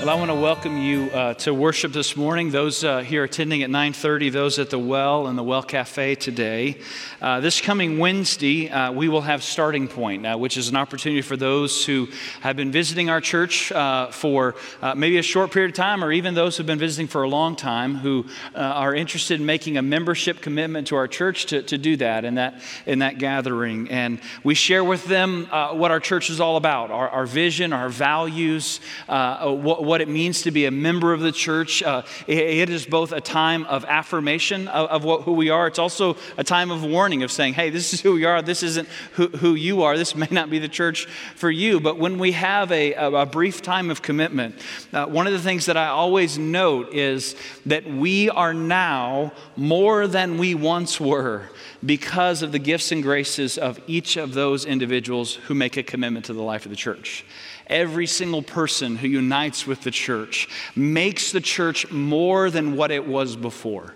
Well, I want to welcome you uh, to worship this morning. Those uh, here attending at 9:30, those at the Well and the Well Cafe today. Uh, this coming Wednesday, uh, we will have Starting Point, uh, which is an opportunity for those who have been visiting our church uh, for maybe a short period of time, or even those who've been visiting for a long time, who are interested in making a membership commitment to our church to, to do that in that in that gathering. And we share with them what our church is all about, our, our vision, our values, what what it means to be a member of the church. Uh, it, it is both a time of affirmation of, of what, who we are, it's also a time of warning of saying, hey, this is who we are, this isn't who, who you are, this may not be the church for you. But when we have a, a, brief time of commitment, uh, one of the things that I always note is that we are now more than we once were because of the gifts and graces of each of those individuals who make a commitment to the life of the church. Every single person who unites with the church makes the church more than what it was before.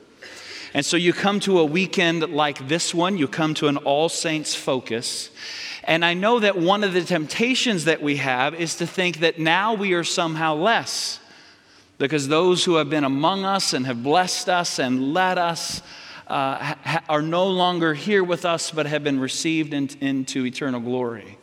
And so you come to a weekend like this one, you come to an All Saints focus. And I know that one of the temptations that we have is to think that now we are somehow less. Because those who have been among us and have blessed us and led us uh, ha- are no longer here with us, but have been received in- into eternal glory.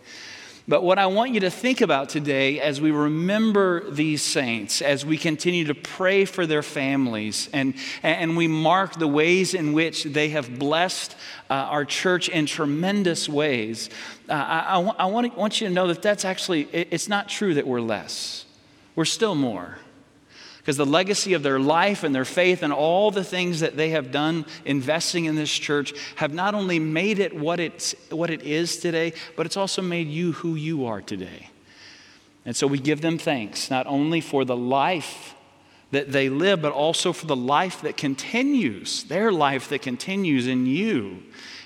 But what I want you to think about today as we remember these saints, as we continue to pray for their families, and, and we mark the ways in which they have blessed uh, our church in tremendous ways, uh, I, I, I want, want you to know that that's actually, it, it's not true that we're less. We're still more because the legacy of their life and their faith and all the things that they have done investing in this church have not only made it what, it's, what it is today, but it's also made you who you are today. And so we give them thanks, not only for the life that they live, but also for the life that continues, their life that continues in you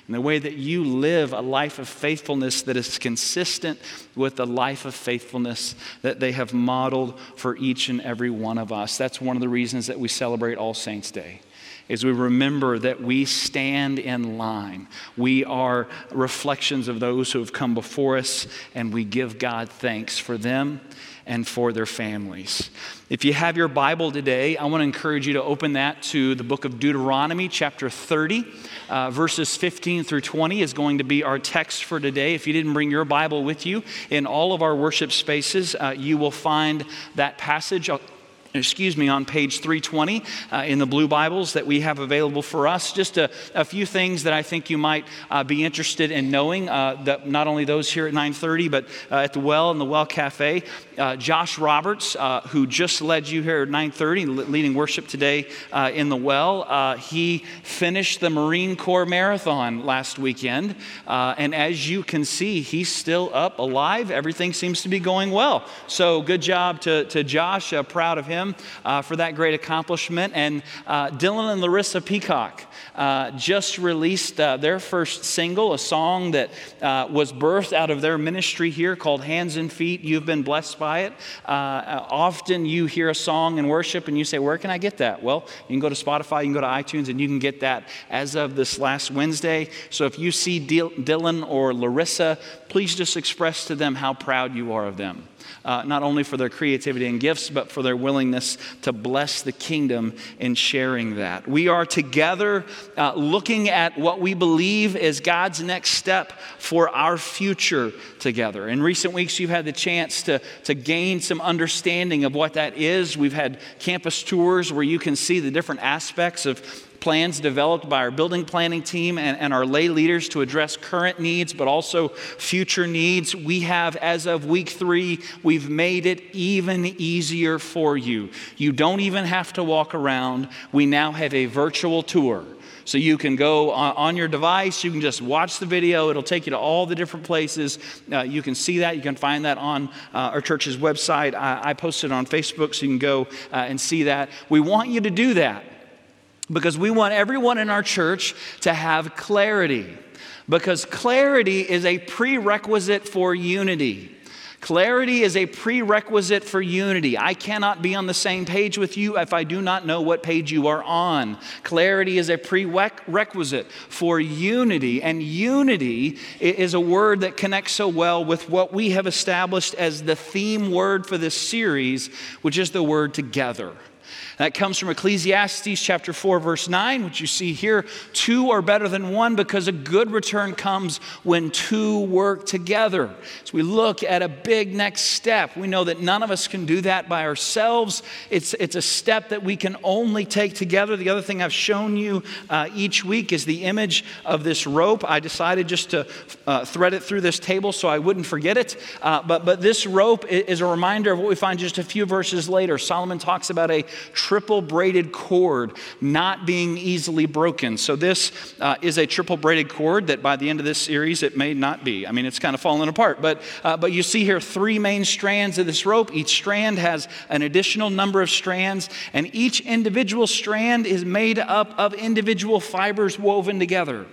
and the way that you live a life of faithfulness that is consistent with the life of faithfulness that they have modeled for each and every one of us. That's one of the reasons that we celebrate All Saints' Day. Is we remember that we stand in line. We are reflections of those who have come before us, and we give God thanks for them and for their families. If you have your Bible today, I want to encourage you to open that to the book of Deuteronomy, chapter 30. Uh, verses 15 through 20 is going to be our text for today. If you didn't bring your Bible with you, in all of our worship spaces, uh, you will find that passage excuse me, on page 320 uh, in the blue Bibles that we have available for us. Just a, a few things that I think you might uh, be interested in knowing. Uh, that not only those here at 9:30, but uh, at the Well and the Well Cafe. Uh, Josh Roberts, uh, who just led you here at 9:30, leading worship today in the Well, he finished the Marine Corps Marathon last weekend, and as you can see, he's still up, alive. Everything seems to be going well. So good job to, to Josh. proud of him him uh, for that great accomplishment. And uh, Dylan and Larissa Peacock uh, just released uh, their first single, a song that uh, was birthed out of their ministry here called Hands and Feet. You've been blessed by it. Often you hear a song in worship and you say, Where can I get that? Well, you can go to Spotify, you can go to iTunes, and you can get that as of this last Wednesday. So if you see Dylan or Larissa, please just express to them how proud you are of them uh, not only for their creativity and gifts, but for their willingness to bless the kingdom in sharing that. We are together uh, looking at what we believe is God's next step for our future together. In recent weeks, you've had the chance to, to gain some understanding of what that is. We've had campus tours where you can see the different aspects of plans developed by our building planning team and, and our lay leaders to address current needs, but also future needs. We have, as of week three, we've made it even easier for you. You don't even have to walk around. We now have a virtual tour. So you can go on your device, you can just watch the video, it'll take you to all the different places. Uh, you can see that, you can find that on uh, our church's website. I, I posted on Facebook, so you can go uh, and see that. We want you to do that because we want everyone in our church to have clarity. Because clarity is a prerequisite for unity. Clarity is a prerequisite for unity. I cannot be on the same page with you if I do not know what page you are on. Clarity is a prerequisite for unity, and unity is a word that connects so well with what we have established as the theme word for this series, which is the word together. That comes from Ecclesiastes chapter 4, verse 9, which you see here. Two are better than one because a good return comes when two work together. So we look at a big next step. We know that none of us can do that by ourselves. It's, it's a step that we can only take together. The other thing I've shown you uh, each week is the image of this rope. I decided just to uh, thread it through this table so I wouldn't forget it. Uh, but, but this rope is a reminder of what we find just a few verses later. Solomon talks about a triple braided cord not being easily broken. So, this uh, is a triple braided cord that by the end of this series it may not be. I mean, it's kind of falling apart. But, uh, but you see here three main strands of this rope. Each strand has an additional number of strands, and each individual strand is made up of individual fibers woven together.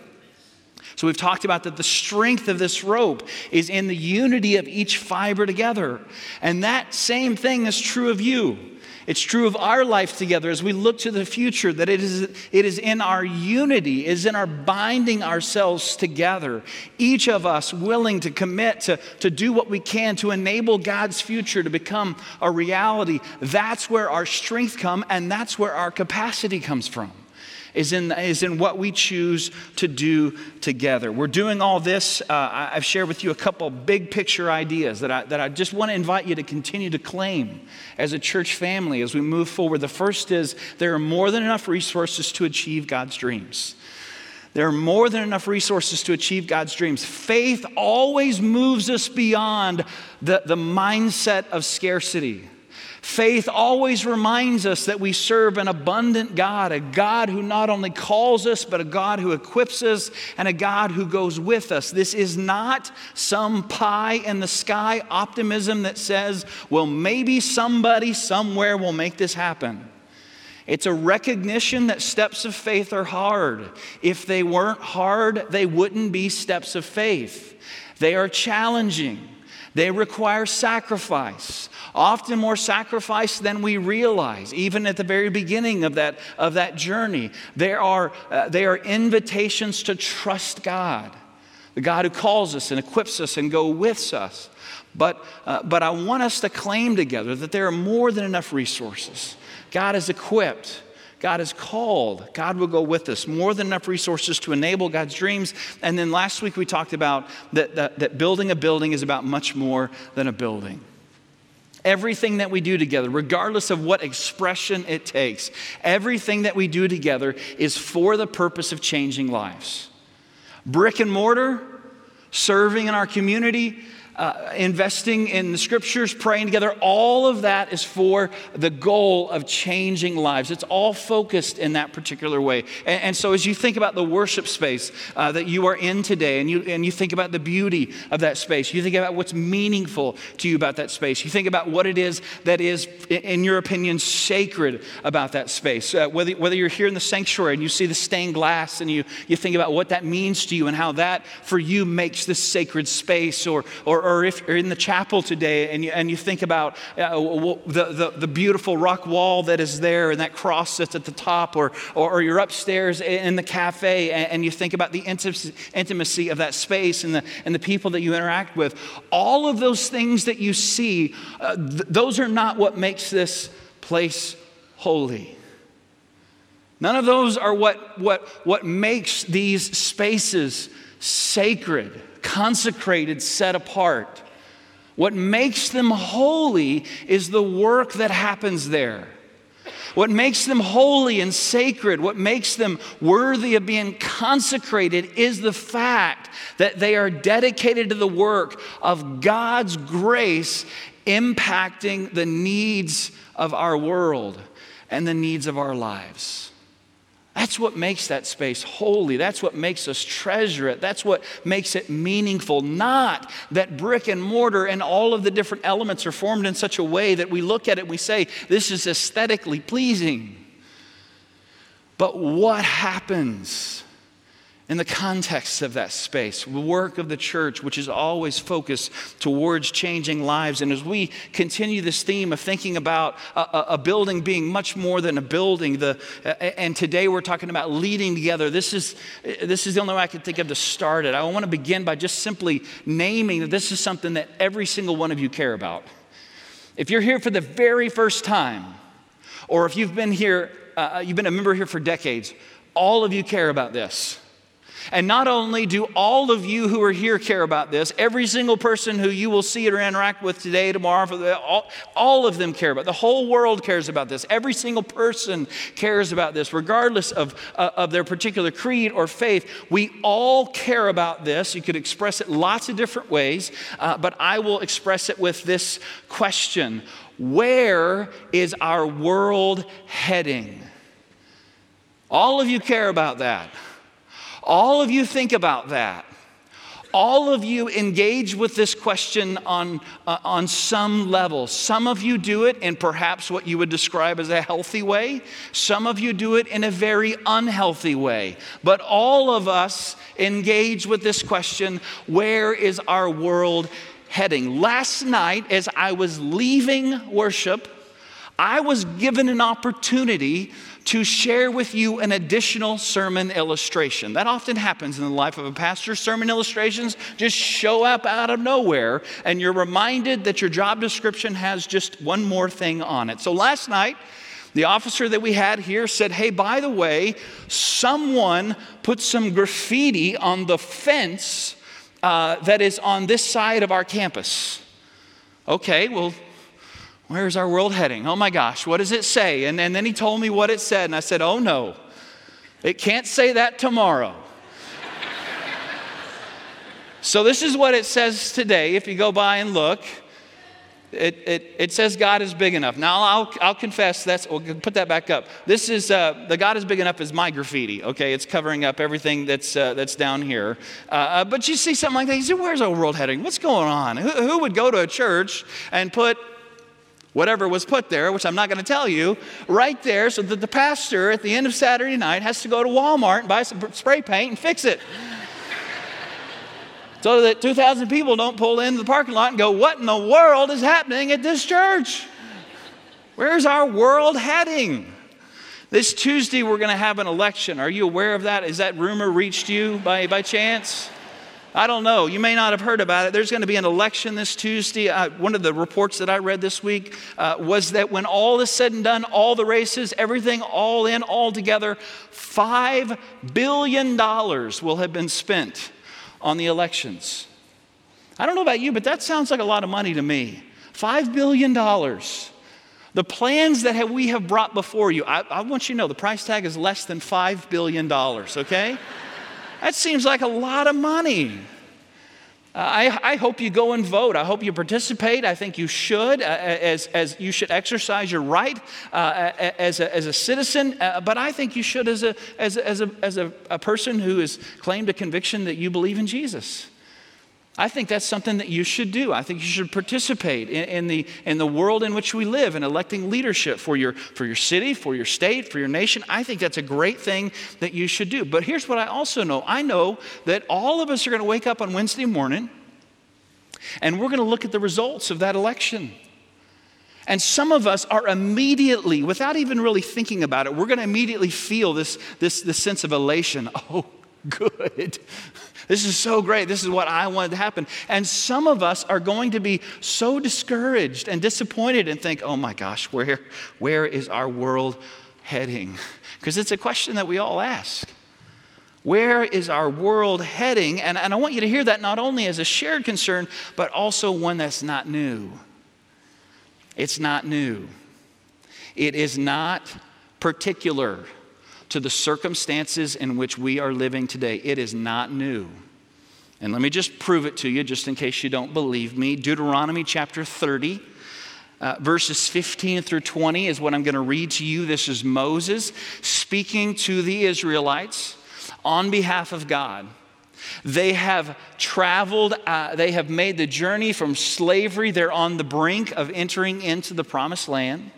So, we've talked about that the strength of this rope is in the unity of each fiber together. And that same thing is true of you. It's true of our life together as we look to the future that it is, it is in our unity, is in our binding ourselves together, each of us willing to commit to, to do what we can to enable God's future to become a reality. That's where our strength comes, and that's where our capacity comes from is in, is in what we choose to do together. We're doing all this. Uh, I've shared with you a couple big picture ideas that I, that I just want to invite you to continue to claim as a church family as we move forward. The first is there are more than enough resources to achieve God's dreams. There are more than enough resources to achieve God's dreams. Faith always moves us beyond the, the mindset of scarcity. Faith always reminds us that we serve an abundant God, a God who not only calls us, but a God who equips us and a God who goes with us. This is not some pie in the sky optimism that says, well, maybe somebody somewhere will make this happen. It's a recognition that steps of faith are hard. If they weren't hard, they wouldn't be steps of faith. They are challenging. They require sacrifice, often more sacrifice than we realize, even at the very beginning of that, of that journey. There are, uh, they are invitations to trust God, the God who calls us and equips us and go with us. But, uh, but I want us to claim together that there are more than enough resources. God is equipped. God is called. God will go with us. More than enough resources to enable God's dreams. And then last week we talked about that, that, that building a building is about much more than a building. Everything that we do together, regardless of what expression it takes, everything that we do together is for the purpose of changing lives. Brick and mortar, serving in our community, uh, investing in the scriptures, praying together, all of that is for the goal of changing lives. It's all focused in that particular way. And, and so, as you think about the worship space uh, that you are in today, and you, and you think about the beauty of that space, you think about what's meaningful to you about that space, you think about what it is that is, in your opinion, sacred about that space. Uh, whether, whether you're here in the sanctuary and you see the stained glass and you, you think about what that means to you and how that for you makes this sacred space, or, or or if you're in the chapel today and you, and you think about uh, the, the, the, beautiful rock wall that is there and that cross that's at the top, or, or, or you're upstairs in the cafe and, and you think about the intimacy, intimacy of that space and the, and the people that you interact with, all of those things that you see, uh, th- those are not what makes this place holy. None of those are what, what, what makes these spaces sacred consecrated, set apart. What makes them holy is the work that happens there. What makes them holy and sacred, what makes them worthy of being consecrated, is the fact that they are dedicated to the work of God's grace impacting the needs of our world and the needs of our lives. That's what makes that space holy. That's what makes us treasure it. That's what makes it meaningful. Not that brick and mortar and all of the different elements are formed in such a way that we look at it and we say, this is aesthetically pleasing. But what happens in the context of that space, the work of the church, which is always focused towards changing lives. And as we continue this theme of thinking about a, a building being much more than a building, the, and today we're talking about leading together, this is, this is the only way I can think of to start it. I want to begin by just simply naming that this is something that every single one of you care about. If you're here for the very first time, or if you've been here, uh, you've been a member here for decades, all of you care about this. And not only do all of you who are here care about this, every single person who you will see or interact with today, tomorrow, all, all of them care about. The whole world cares about this. Every single person cares about this, regardless of, uh, of their particular creed or faith. We all care about this. You could express it lots of different ways, uh, but I will express it with this question Where is our world heading? All of you care about that. All of you think about that. All of you engage with this question on, uh, on some level. Some of you do it in perhaps what you would describe as a healthy way. Some of you do it in a very unhealthy way. But all of us engage with this question where is our world heading? Last night, as I was leaving worship, I was given an opportunity to share with you an additional sermon illustration. That often happens in the life of a pastor. Sermon illustrations just show up out of nowhere, and you're reminded that your job description has just one more thing on it. So last night, the officer that we had here said, Hey, by the way, someone put some graffiti on the fence uh, that is on this side of our campus. Okay, well, Where's our world heading? Oh my gosh, what does it say? And, and then he told me what it said, and I said, Oh no, it can't say that tomorrow. so, this is what it says today. If you go by and look, it, it, it says God is big enough. Now, I'll, I'll confess, that's, we'll put that back up. This is, uh, the God is big enough is my graffiti, okay? It's covering up everything that's, uh, that's down here. Uh, uh but you see something like that, you say, where's our world heading? What's going on? Who, who would go to a church and put whatever was put there, which I'm not going to tell you, right there so that the pastor at the end of Saturday night has to go to Walmart and buy some spray paint and fix it. so that 2,000 people don't pull into the parking lot and go, What in the world is happening at this church? Where's our world heading? This Tuesday, we're going to have an election. Are you aware of that? Has that rumor reached you by, by chance? I don't know. You may not have heard about it. There's going to be an election this Tuesday. Uh, one of the reports that I read this week uh, was that when all is said and done, all the races, everything all in, all together, $5 billion will have been spent on the elections. I don't know about you, but that sounds like a lot of money to me. $5 billion. The plans that have, we have brought before you, I, I want you to know the price tag is less than $5 billion, okay? That seems like a lot of money. Uh, I, I, hope you go and vote. I hope you participate. I think you should, uh, as, as you should exercise your right uh, as, a, as a citizen. Uh, but I think you should as, a, as, a, as, a, as a, a person who has claimed a conviction that you believe in Jesus. I think that's something that you should do. I think you should participate in, in, the, in the world in which we live and electing leadership for your, for your city, for your state, for your nation. I think that's a great thing that you should do. But here's what I also know I know that all of us are going to wake up on Wednesday morning and we're going to look at the results of that election. And some of us are immediately, without even really thinking about it, we're going to immediately feel this, this, this sense of elation. Oh, good. This is so great. This is what I wanted to happen. And some of us are going to be so discouraged and disappointed and think, oh my gosh, where, where is our world heading? Because it's a question that we all ask. Where is our world heading? And, and I want you to hear that not only as a shared concern, but also one that's not new. It's not new. It is not particular to the circumstances in which we are living today. It is not new. And let me just prove it to you, just in case you don't believe me. Deuteronomy chapter 30. Uh, verses 15 through 20 is what I'm going to read to you. This is Moses speaking to the Israelites on behalf of God. They have traveled, uh, they have made the journey from slavery. They're on the brink of entering into the promised land.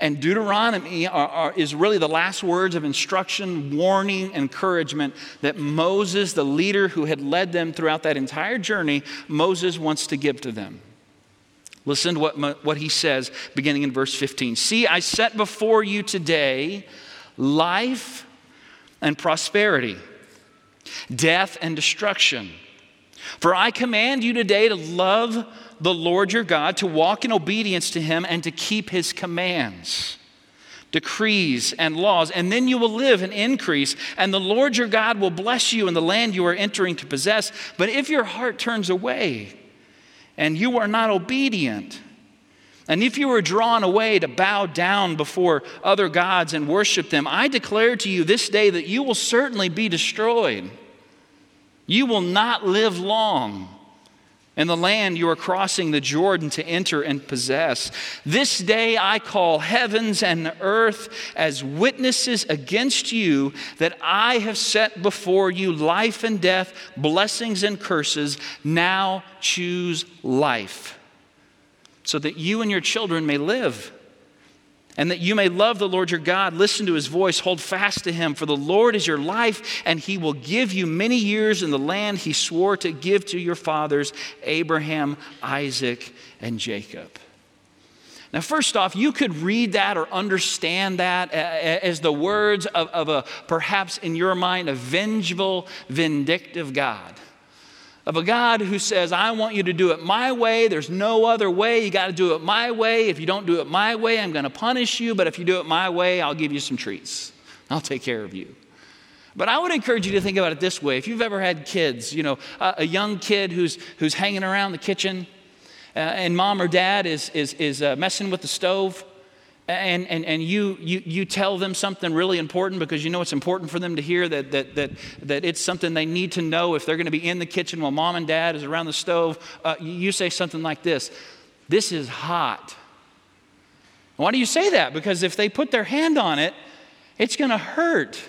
And Deuteronomy are, are, is really the last words of instruction, warning, encouragement that Moses, the leader who had led them throughout that entire journey, Moses wants to give to them. Listen to what, what he says beginning in verse 15. See, I set before you today life and prosperity, death and destruction. For I command you today to love the Lord your God, to walk in obedience to him, and to keep his commands, decrees, and laws. And then you will live and increase, and the Lord your God will bless you in the land you are entering to possess. But if your heart turns away and you are not obedient, and if you are drawn away to bow down before other gods and worship them, I declare to you this day that you will certainly be destroyed. You will not live long in the land you are crossing the Jordan to enter and possess. This day I call heavens and earth as witnesses against you that I have set before you life and death, blessings and curses. Now choose life, so that you and your children may live and that you may love the Lord your God, listen to his voice, hold fast to him, for the Lord is your life, and he will give you many years in the land he swore to give to your fathers, Abraham, Isaac, and Jacob. Now, first off, you could read that or understand that as the words of, of a perhaps in your mind a vengeful, vindictive God of a God who says, I want you to do it my way. There's no other way. You got to do it my way. If you don't do it my way, I'm going to punish you. But if you do it my way, I'll give you some treats. I'll take care of you. But I would encourage you to think about it this way. If you've ever had kids, you know, a, a young kid who's, who's hanging around the kitchen uh, and mom or dad is, is, is uh, messing with the stove, and, and, and you, you, you tell them something really important because you know it's important for them to hear that, that, that, that it's something they need to know if they're going to be in the kitchen while mom and dad is around the stove, uh, you say something like this This is hot. Why do you say that? Because if they put their hand on it, it's going to hurt.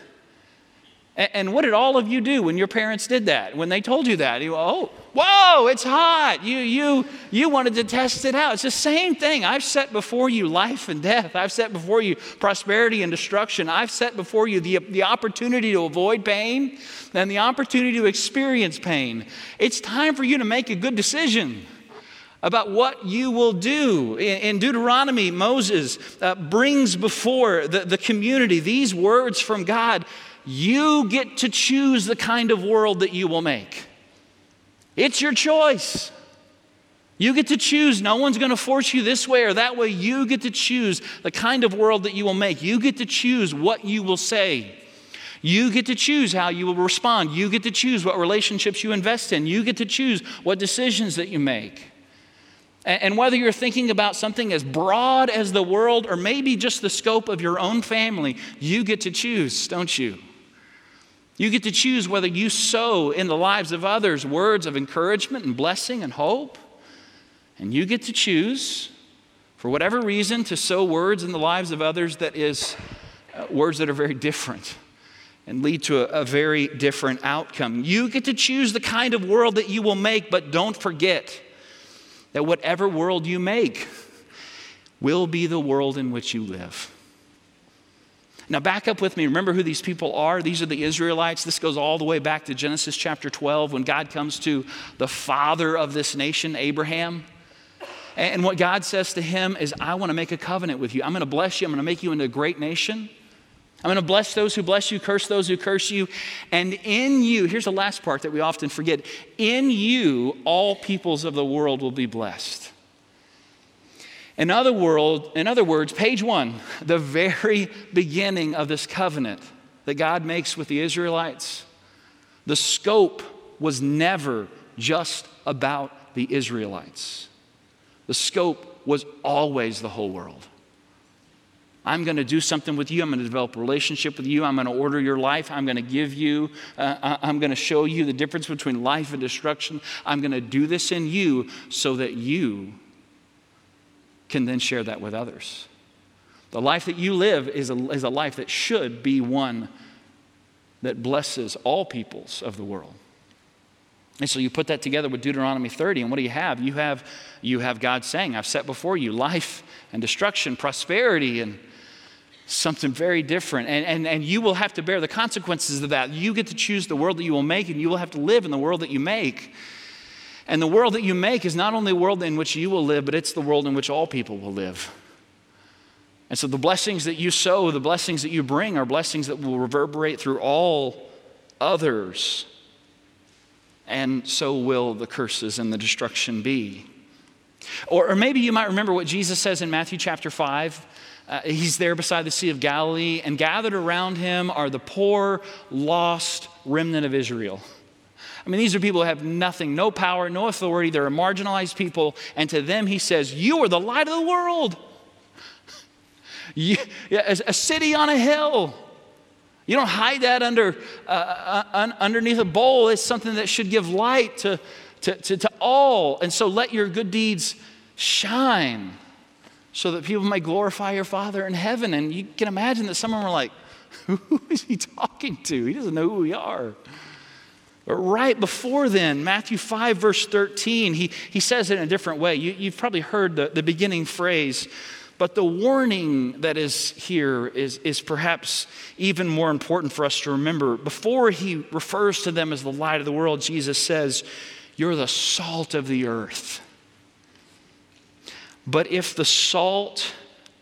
And what did all of you do when your parents did that? When they told you that? You, oh, whoa, it's hot. You, you, you wanted to test it out. It's the same thing. I've set before you life and death. I've set before you prosperity and destruction. I've set before you the, the opportunity to avoid pain and the opportunity to experience pain. It's time for you to make a good decision about what you will do. In, Deuteronomy, Moses uh, brings before the, the community these words from God you get to choose the kind of world that you will make. It's your choice. You get to choose. No one's going to force you this way or that way. You get to choose the kind of world that you will make. You get to choose what you will say. You get to choose how you will respond. You get to choose what relationships you invest in. You get to choose what decisions that you make. And whether you're thinking about something as broad as the world or maybe just the scope of your own family, you get to choose, don't you? You get to choose whether you sow in the lives of others words of encouragement and blessing and hope. And you get to choose, for whatever reason, to sow words in the lives of others that is uh, words that are very different and lead to a, a very different outcome. You get to choose the kind of world that you will make, but don't forget that whatever world you make will be the world in which you live. Now, back up with me. Remember who these people are? These are the Israelites. This goes all the way back to Genesis chapter 12 when God comes to the father of this nation, Abraham. And what God says to him is, I want to make a covenant with you. I'm going to bless you. I'm going to make you into a great nation. I'm going to bless those who bless you, curse those who curse you. And in you, here's the last part that we often forget in you, all peoples of the world will be blessed. In other, world, in other words, page one, the very beginning of this covenant that God makes with the Israelites, the scope was never just about the Israelites. The scope was always the whole world. I'm going to do something with you. I'm going to develop a relationship with you. I'm going to order your life. I'm going to give you, uh, uh I'm going to show you the difference between life and destruction. I'm going to do this in you so that you can then share that with others. The life that you live is a, is a life that should be one that blesses all peoples of the world. And so you put that together with Deuteronomy 30, and what do you have? You have, you have God saying, I've set before you life and destruction, prosperity, and something very different. And, and, and you will have to bear the consequences of that. You get to choose the world that you will make, and you will have to live in the world that you make. And the world that you make is not only the world in which you will live, but it's the world in which all people will live. And so the blessings that you sow, the blessings that you bring, are blessings that will reverberate through all others and so will the curses and the destruction be. Or, or maybe you might remember what Jesus says in Matthew chapter 5. Uh, he's there beside the Sea of Galilee, and gathered around him are the poor, lost remnant of Israel. I mean, these are people who have nothing, no power, no authority. They're marginalized people. And to them, he says, You are the light of the world. You, a city on a hill. You don't hide that under, uh, uh, un- underneath a bowl. It's something that should give light to, to, to, to all. And so let your good deeds shine so that people might glorify your Father in heaven. And you can imagine that some of them are like, Who is he talking to? He doesn't know who we are. But right before then, Matthew 5, verse 13, he, he says it in a different way. You, you've probably heard the, the beginning phrase but the warning that is here is, is perhaps even more important for us to remember. Before he refers to them as the light of the world, Jesus says, You're the salt of the earth. But if the salt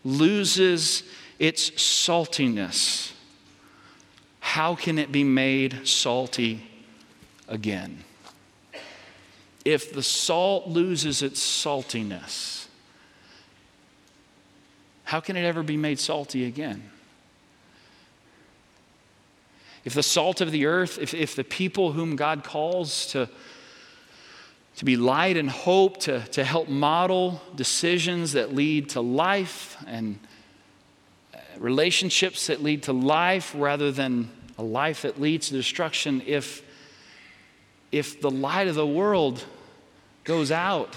loses its saltiness, how can it be made salty again? If the salt loses its saltiness, how can it ever be made salty again? If the salt of the earth, if, if the people whom God calls to, to be light and hope, to, to help model decisions that lead to life and uh, relationships that lead to life rather than a life that leads to destruction, if, if the light of the world goes out,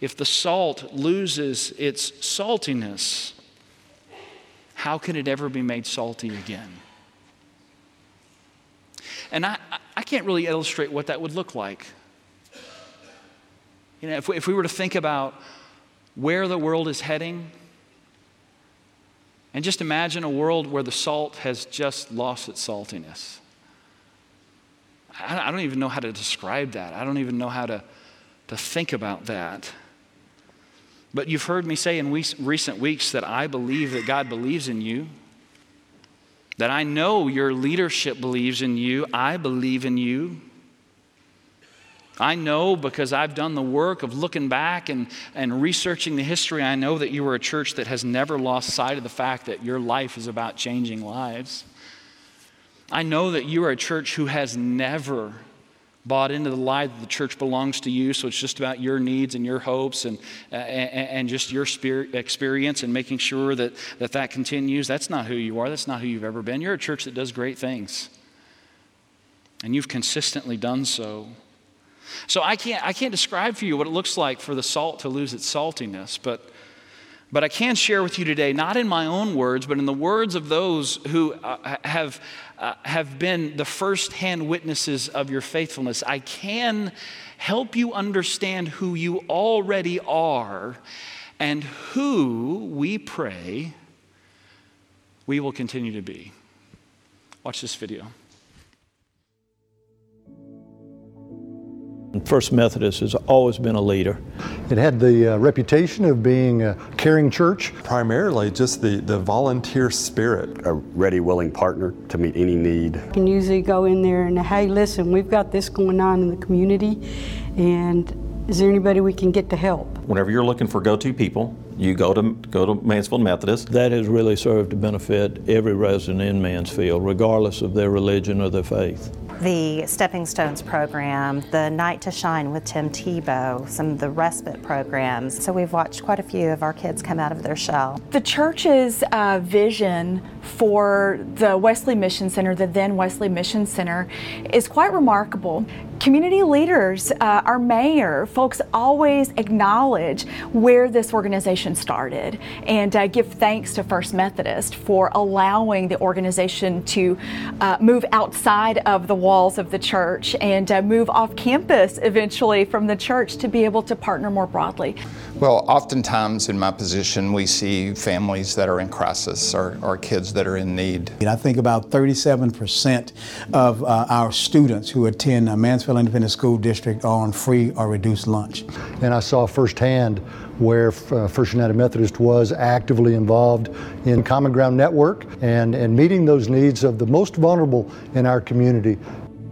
if the salt loses its saltiness, how can it ever be made salty again? And I, I can't really illustrate what that would look like. You know, if we, if we were to think about where the world is heading, and just imagine a world where the salt has just lost its saltiness. I, don't even know how to describe that. I don't even know how to, to think about that. But you've heard me say in recent weeks that I believe that God believes in you, that I know your leadership believes in you. I believe in you. I know because I've done the work of looking back and, and researching the history, I know that you are a church that has never lost sight of the fact that your life is about changing lives. I know that you are a church who has never bought into the lie that the church belongs to you, so it's just about your needs and your hopes and, uh, and, and, just your spirit experience and making sure that, that that continues. That's not who you are. That's not who you've ever been. You're a church that does great things, and you've consistently done so. So I can't, I can't describe for you what it looks like for the salt to lose its saltiness, but but I can share with you today, not in my own words, but in the words of those who uh, have, uh, have been the first-hand witnesses of your faithfulness. I can help you understand who you already are and who we pray we will continue to be. Watch this video. First Methodist has always been a leader. It had the uh, reputation of being a caring church. Primarily just the, the volunteer spirit. A ready, willing partner to meet any need. You can usually go in there and, hey, listen, we've got this going on in the community, and is there anybody we can get to help? Whenever you're looking for go-to people, you go to go to Mansfield Methodist. That has really served to benefit every resident in Mansfield, regardless of their religion or their faith the Stepping Stones program, the Night to Shine with Tim Tebow, some of the respite programs. So we've watched quite a few of our kids come out of their shell. The church's uh, vision for the Wesley Mission Center, the then Wesley Mission Center, is quite remarkable. Community leaders, uh, our mayor, folks always acknowledge where this organization started and uh, give thanks to First Methodist for allowing the organization to uh, move outside of the walls of the church and uh, move off campus eventually from the church to be able to partner more broadly. Well, oftentimes in my position, we see families that are in crisis or, or kids that are in need. I think about 37% of uh, our students who attend Mansfield Independent School District are on free or reduced lunch. And I saw firsthand where uh, First United Methodist was actively involved in Common Ground Network and, and meeting those needs of the most vulnerable in our community.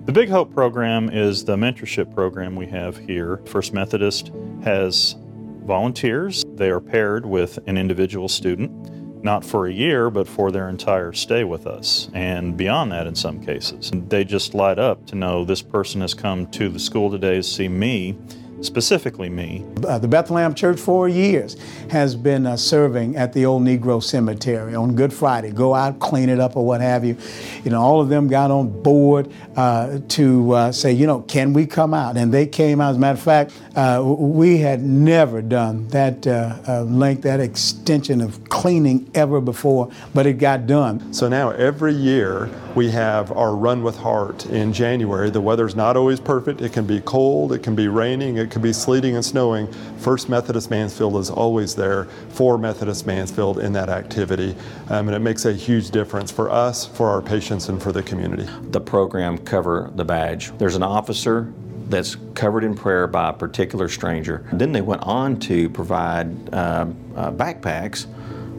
The Big Hope program is the mentorship program we have here. First Methodist has volunteers. They are paired with an individual student, not for a year, but for their entire stay with us, and beyond that in some cases. They just light up to know this person has come to the school today to see me specifically me. Uh, the Bethlehem Church for years has been uh, serving at the old Negro Cemetery on Good Friday. Go out, clean it up, or what have you. You know, all of them got on board uh, to uh, say, you know, can we come out? And they came out. As a matter of fact, uh, we had never done that uh, length, that extension of cleaning ever before, but it got done. So now every year we have our Run with Heart in January. The weather's not always perfect. It can be cold, it can be raining, it can be sleeting and snowing. First Methodist Mansfield is always there for Methodist Mansfield in that activity. Um, and it makes a huge difference for us, for our patients, and for the community. The program Cover the Badge. There's an officer that's covered in prayer by a particular stranger. Then they went on to provide uh, uh, backpacks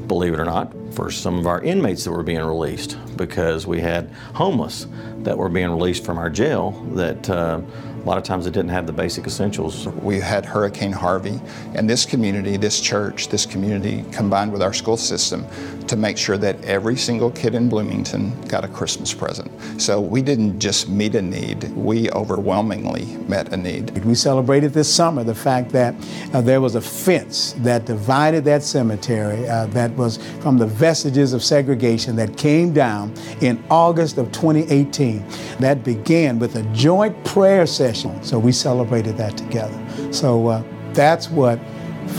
believe it or not, for some of our inmates that were being released because we had homeless that were being released from our jail that uh, a lot of times it didn't have the basic essentials. We had Hurricane Harvey, and this community, this church, this community combined with our school system to make sure that every single kid in Bloomington got a Christmas present. So we didn't just meet a need, we overwhelmingly met a need. We celebrated this summer the fact that uh, there was a fence that divided that cemetery uh, that was from the vestiges of segregation that came down in August of 2018. That began with a joint prayer session session. So we celebrated that together. So uh, that's what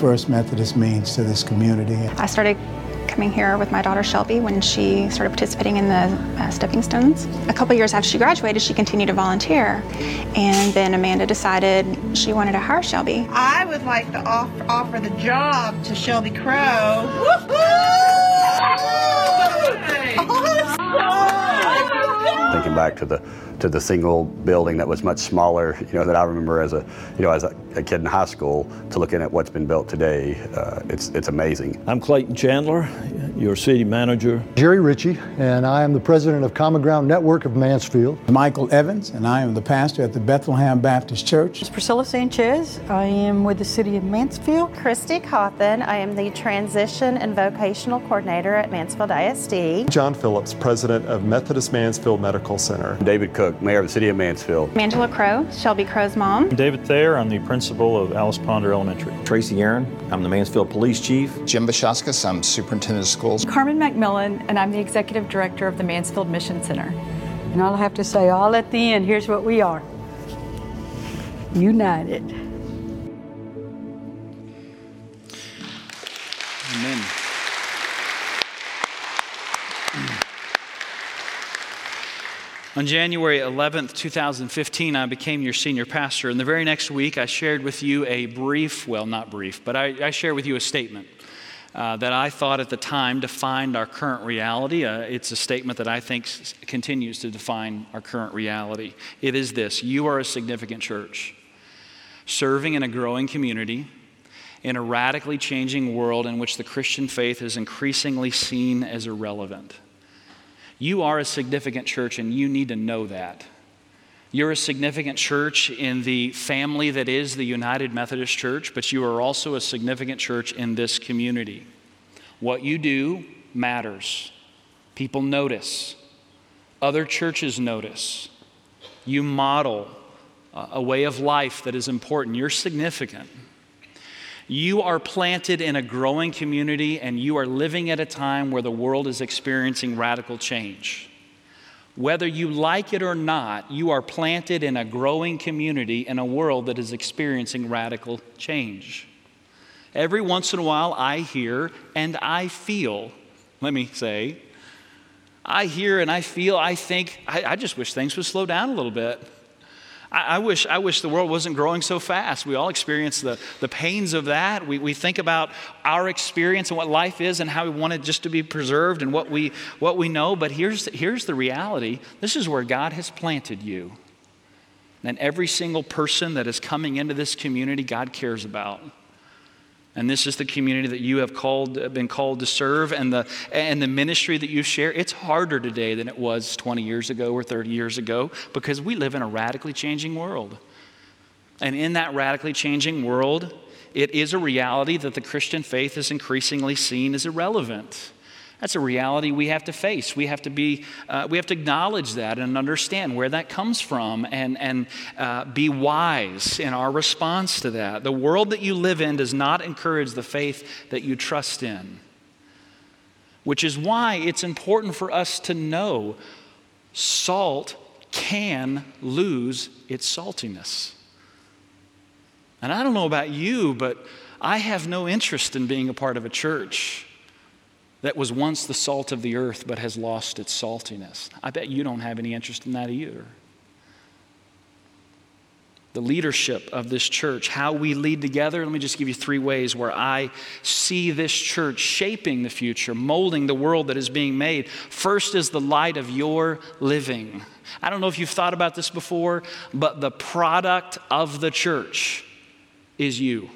First Methodist means to this community. I started coming here with my daughter Shelby when she started participating in the uh, Stepping Stones. A couple years after she graduated, she continued to volunteer. And then Amanda decided she wanted to hire Shelby. I would like to offer, offer the job to Shelby Crow. Thinking back to the to the single building that was much smaller, you know, that I remember as a, you know, as a, a kid in high school to looking at what's been built today. Uh, it's, it's amazing. I'm Clayton Chandler, your city manager. Jerry Ritchie, and I am the president of Common Ground Network of Mansfield. Michael Evans, and I am the pastor at the Bethlehem Baptist Church. It's Priscilla Sanchez, I am with the city of Mansfield. Christy Cawthon, I am the transition and vocational coordinator at Mansfield ISD. John Phillips, president of Methodist Mansfield Medical Center. David Cook, Mayor of the City of Mansfield. Angela Crow, Shelby Crow's mom. I'm David Thayer, I'm the principal of Alice Ponder Elementary. Tracy Aaron, I'm the Mansfield Police Chief. Jim Vaszauskas, I'm superintendent of schools. Carmen McMillan, and I'm the executive director of the Mansfield Mission Center. And I'll have to say, all at the end, here's what we are united. On January 11th, 2015, I became your senior pastor. And the very next week, I shared with you a brief, well, not brief, but I, I shared with you a statement uh, that I thought at the time defined our current reality. Uh, it's a statement that I think s- continues to define our current reality. It is this You are a significant church, serving in a growing community. In a radically changing world in which the Christian faith is increasingly seen as irrelevant. You are a significant church, and you need to know that. You're a significant church in the family that is the United Methodist Church, but you are also a significant church in this community. What you do matters. People notice, other churches notice. You model a way of life that is important. You're significant. You are planted in a growing community and you are living at a time where the world is experiencing radical change. Whether you like it or not, you are planted in a growing community in a world that is experiencing radical change. Every once in a while, I hear and I feel, let me say, I hear and I feel, I think, I, I just wish things would slow down a little bit. I, I, wish, I wish the world wasn't growing so fast. We all experience the, the pains of that. We, we think about our experience and what life is and how we want it just to be preserved and what we, what we know. But here's, here's the reality this is where God has planted you. And every single person that is coming into this community, God cares about. And this is the community that you have called, been called to serve, and the, and the ministry that you share. It's harder today than it was 20 years ago or 30 years ago because we live in a radically changing world. And in that radically changing world, it is a reality that the Christian faith is increasingly seen as irrelevant. That's a reality we have to face. We have to be, uh, we have to acknowledge that and understand where that comes from and, and uh, be wise in our response to that. The world that you live in does not encourage the faith that you trust in, which is why it's important for us to know salt can lose its saltiness. And I don't know about you, but I have no interest in being a part of a church that was once the salt of the earth but has lost its saltiness. I bet you don't have any interest in that either. The leadership of this church, how we lead together. Let me just give you three ways where I see this church shaping the future, molding the world that is being made. First is the light of your living. I don't know if you've thought about this before, but the product of the church is you.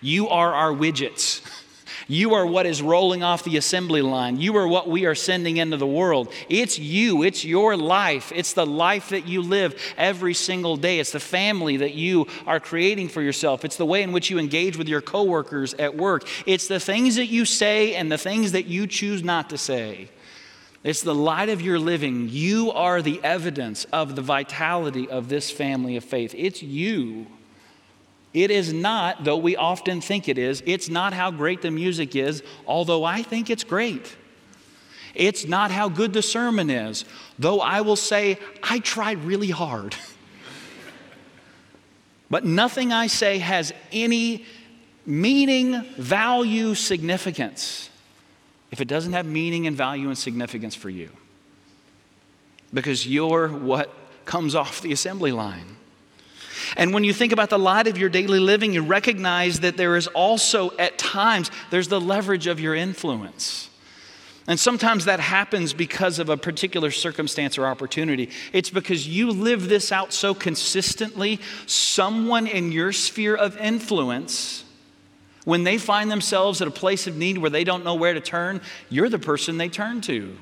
You are our widgets. You are what is rolling off the assembly line. You are what we are sending into the world. It's you, it's your life. It's the life that you live every single day. It's the family that you are creating for yourself. It's the way in which you engage with your coworkers at work. It's the things that you say and the things that you choose not to say. It's the light of your living. You are the evidence of the vitality of this family of faith. It's you. It is not, though we often think it is, it's not how great the music is, although I think it's great. It's not how good the sermon is, though I will say I tried really hard. but nothing I say has any meaning, value, significance if it doesn't have meaning and value and significance for you. Because you're what comes off the assembly line. And when you think about the light of your daily living, you recognize that there is also, at times, there's the leverage of your influence. And sometimes that happens because of a particular circumstance or opportunity. It's because you live this out so consistently, someone in your sphere of influence, when they find themselves at a place of need where they don't know where to turn, you're the person they turn to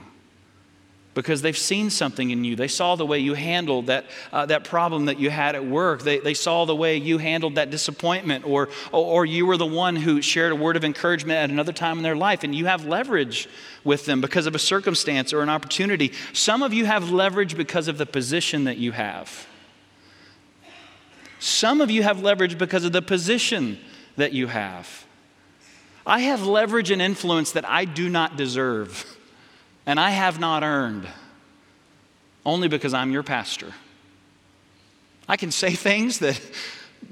because they've seen something in you. They saw the way you handled that, uh, that problem that you had at work. They, they saw the way you handled that disappointment, or, or, or you were the one who shared a word of encouragement at another time in their life, and you have leverage with them because of a circumstance or an opportunity. Some of you have leverage because of the position that you have. Some of you have leverage because of the position that you have. I have leverage and influence that I do not deserve and I have not earned only because I'm your pastor. I can say things that,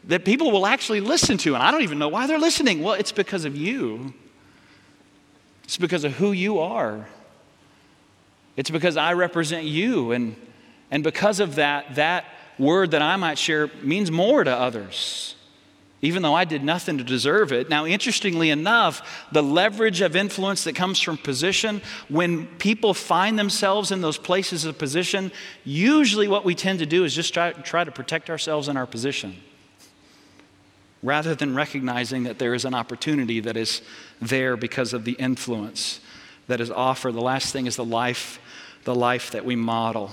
that people will actually listen to, and I don't even know why they're listening. Well, it's because of you, it's because of who you are. It's because I represent you, and, and because of that, that word that I might share means more to others even though I did nothing to deserve it. Now, interestingly enough, the leverage of influence that comes from position, when people find themselves in those places of position, usually what we tend to do is just try, try to protect ourselves in our position rather than recognizing that there is an opportunity that is there because of the influence that is offered. The last thing is the life, the life that we model.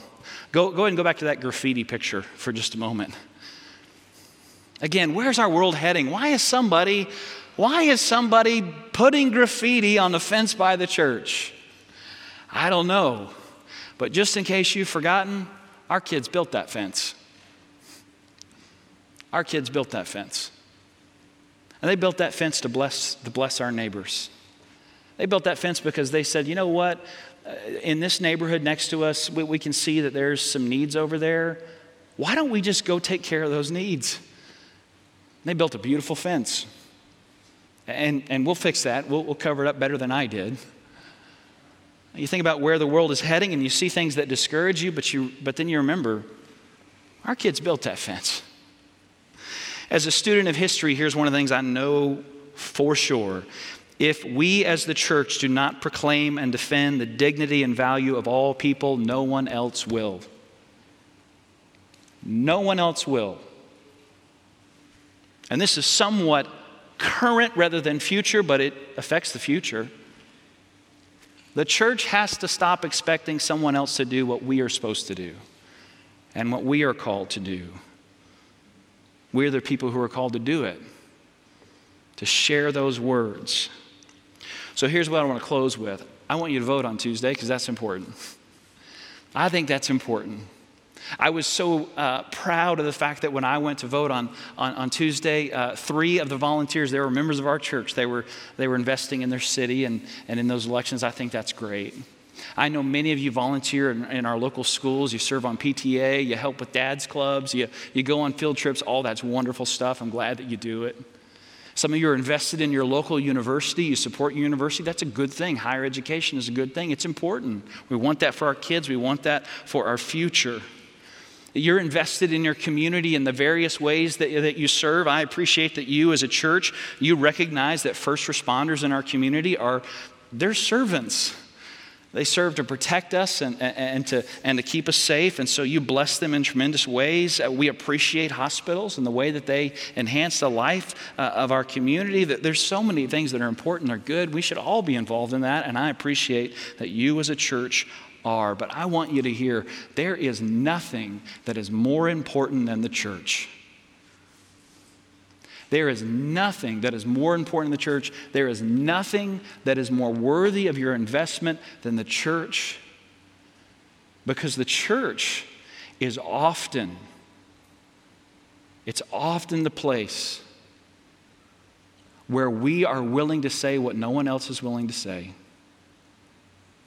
Go, go ahead and go back to that graffiti picture for just a moment. Again, where's our world heading? Why is somebody why is somebody putting graffiti on the fence by the church? I don't know. But just in case you've forgotten, our kids built that fence. Our kids built that fence. And they built that fence to bless, to bless our neighbors. They built that fence because they said, you know what? Uh, in this neighborhood next to us, we, we can see that there's some needs over there. Why don't we just go take care of those needs? They built a beautiful fence. And, and we'll fix that. We'll, we'll cover it up better than I did. You think about where the world is heading and you see things that discourage you, but, you, but then you remember our kids built that fence. As a student of history, here's one of the things I know for sure. If we as the church do not proclaim and defend the dignity and value of all people, no one else will. No one else will. And this is somewhat current rather than future, but it affects the future. The church has to stop expecting someone else to do what we are supposed to do and what we are called to do. We're the people who are called to do it, to share those words. So here's what I want to close with I want you to vote on Tuesday because that's important. I think that's important. I was so uh, proud of the fact that when I went to vote on, on, on Tuesday, uh, three of the volunteers, they were members of our church. They were, they were investing in their city and, and in those elections. I think that's great. I know many of you volunteer in, in, our local schools. You serve on PTA, you help with dad's clubs, you, you go on field trips. All that's wonderful stuff. I'm glad that you do it. Some of you are invested in your local university. You support your university. That's a good thing. Higher education is a good thing. It's important. We want that for our kids, we want that for our future. You're invested in your community in the various ways that, that you serve. I appreciate that you, as a church, you recognize that first responders in our community are they're servants. They serve to protect us and, and, to, and to keep us safe, and so you bless them in tremendous ways. Uh, we appreciate hospitals and the way that they enhance the life uh, of our community. There's so many things that are important, they're good. We should all be involved in that, and I appreciate that you as a church are. But I want you to hear there is nothing that is more important than the church. There is nothing that is more important in the church. There is nothing that is more worthy of your investment than the church. Because the church is often, it's often the place where we are willing to say what no one else is willing to say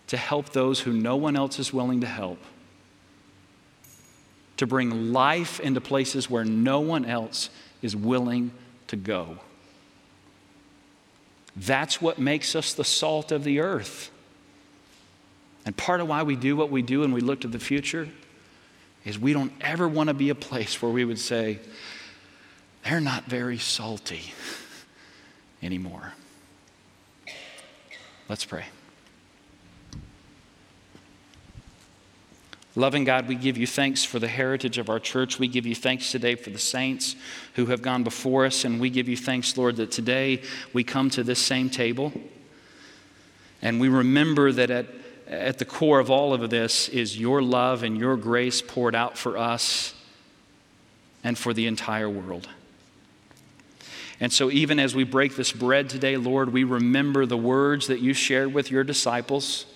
to help those who no one else is willing to help, to bring life into places where no one else is willing to go. That's what makes us the salt of the earth. And part of why we do what we do and we look to the future is we don't ever want to be a place where we would say, they're not very salty anymore. Let's pray. Loving God, we give you thanks for the heritage of our church. We give you thanks today for the saints who have gone before us. And we give you thanks, Lord, that today we come to this same table. And we remember that at, at the core of all of this is your love and your grace poured out for us and for the entire world. And so, even as we break this bread today, Lord, we remember the words that you shared with your disciples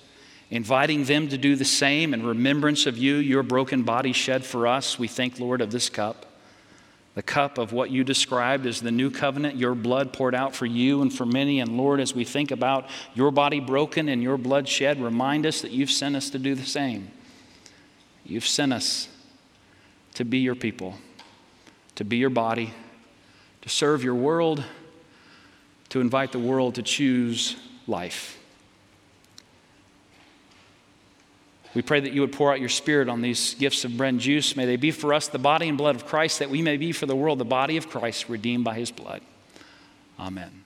inviting them to do the same in remembrance of you, your broken body shed for us. We think, Lord, of this cup, the cup of what you described as the new covenant, your blood poured out for you and for many. And Lord, as we think about your body broken and your blood shed, remind us that you've sent us to do the same. You've sent us to be your people, to be your body, to serve your world, to invite the world to choose life. We pray that you would pour out your spirit on these gifts of bread and juice. May they be for us the body and blood of Christ, that we may be for the world the body of Christ redeemed by his blood. Amen.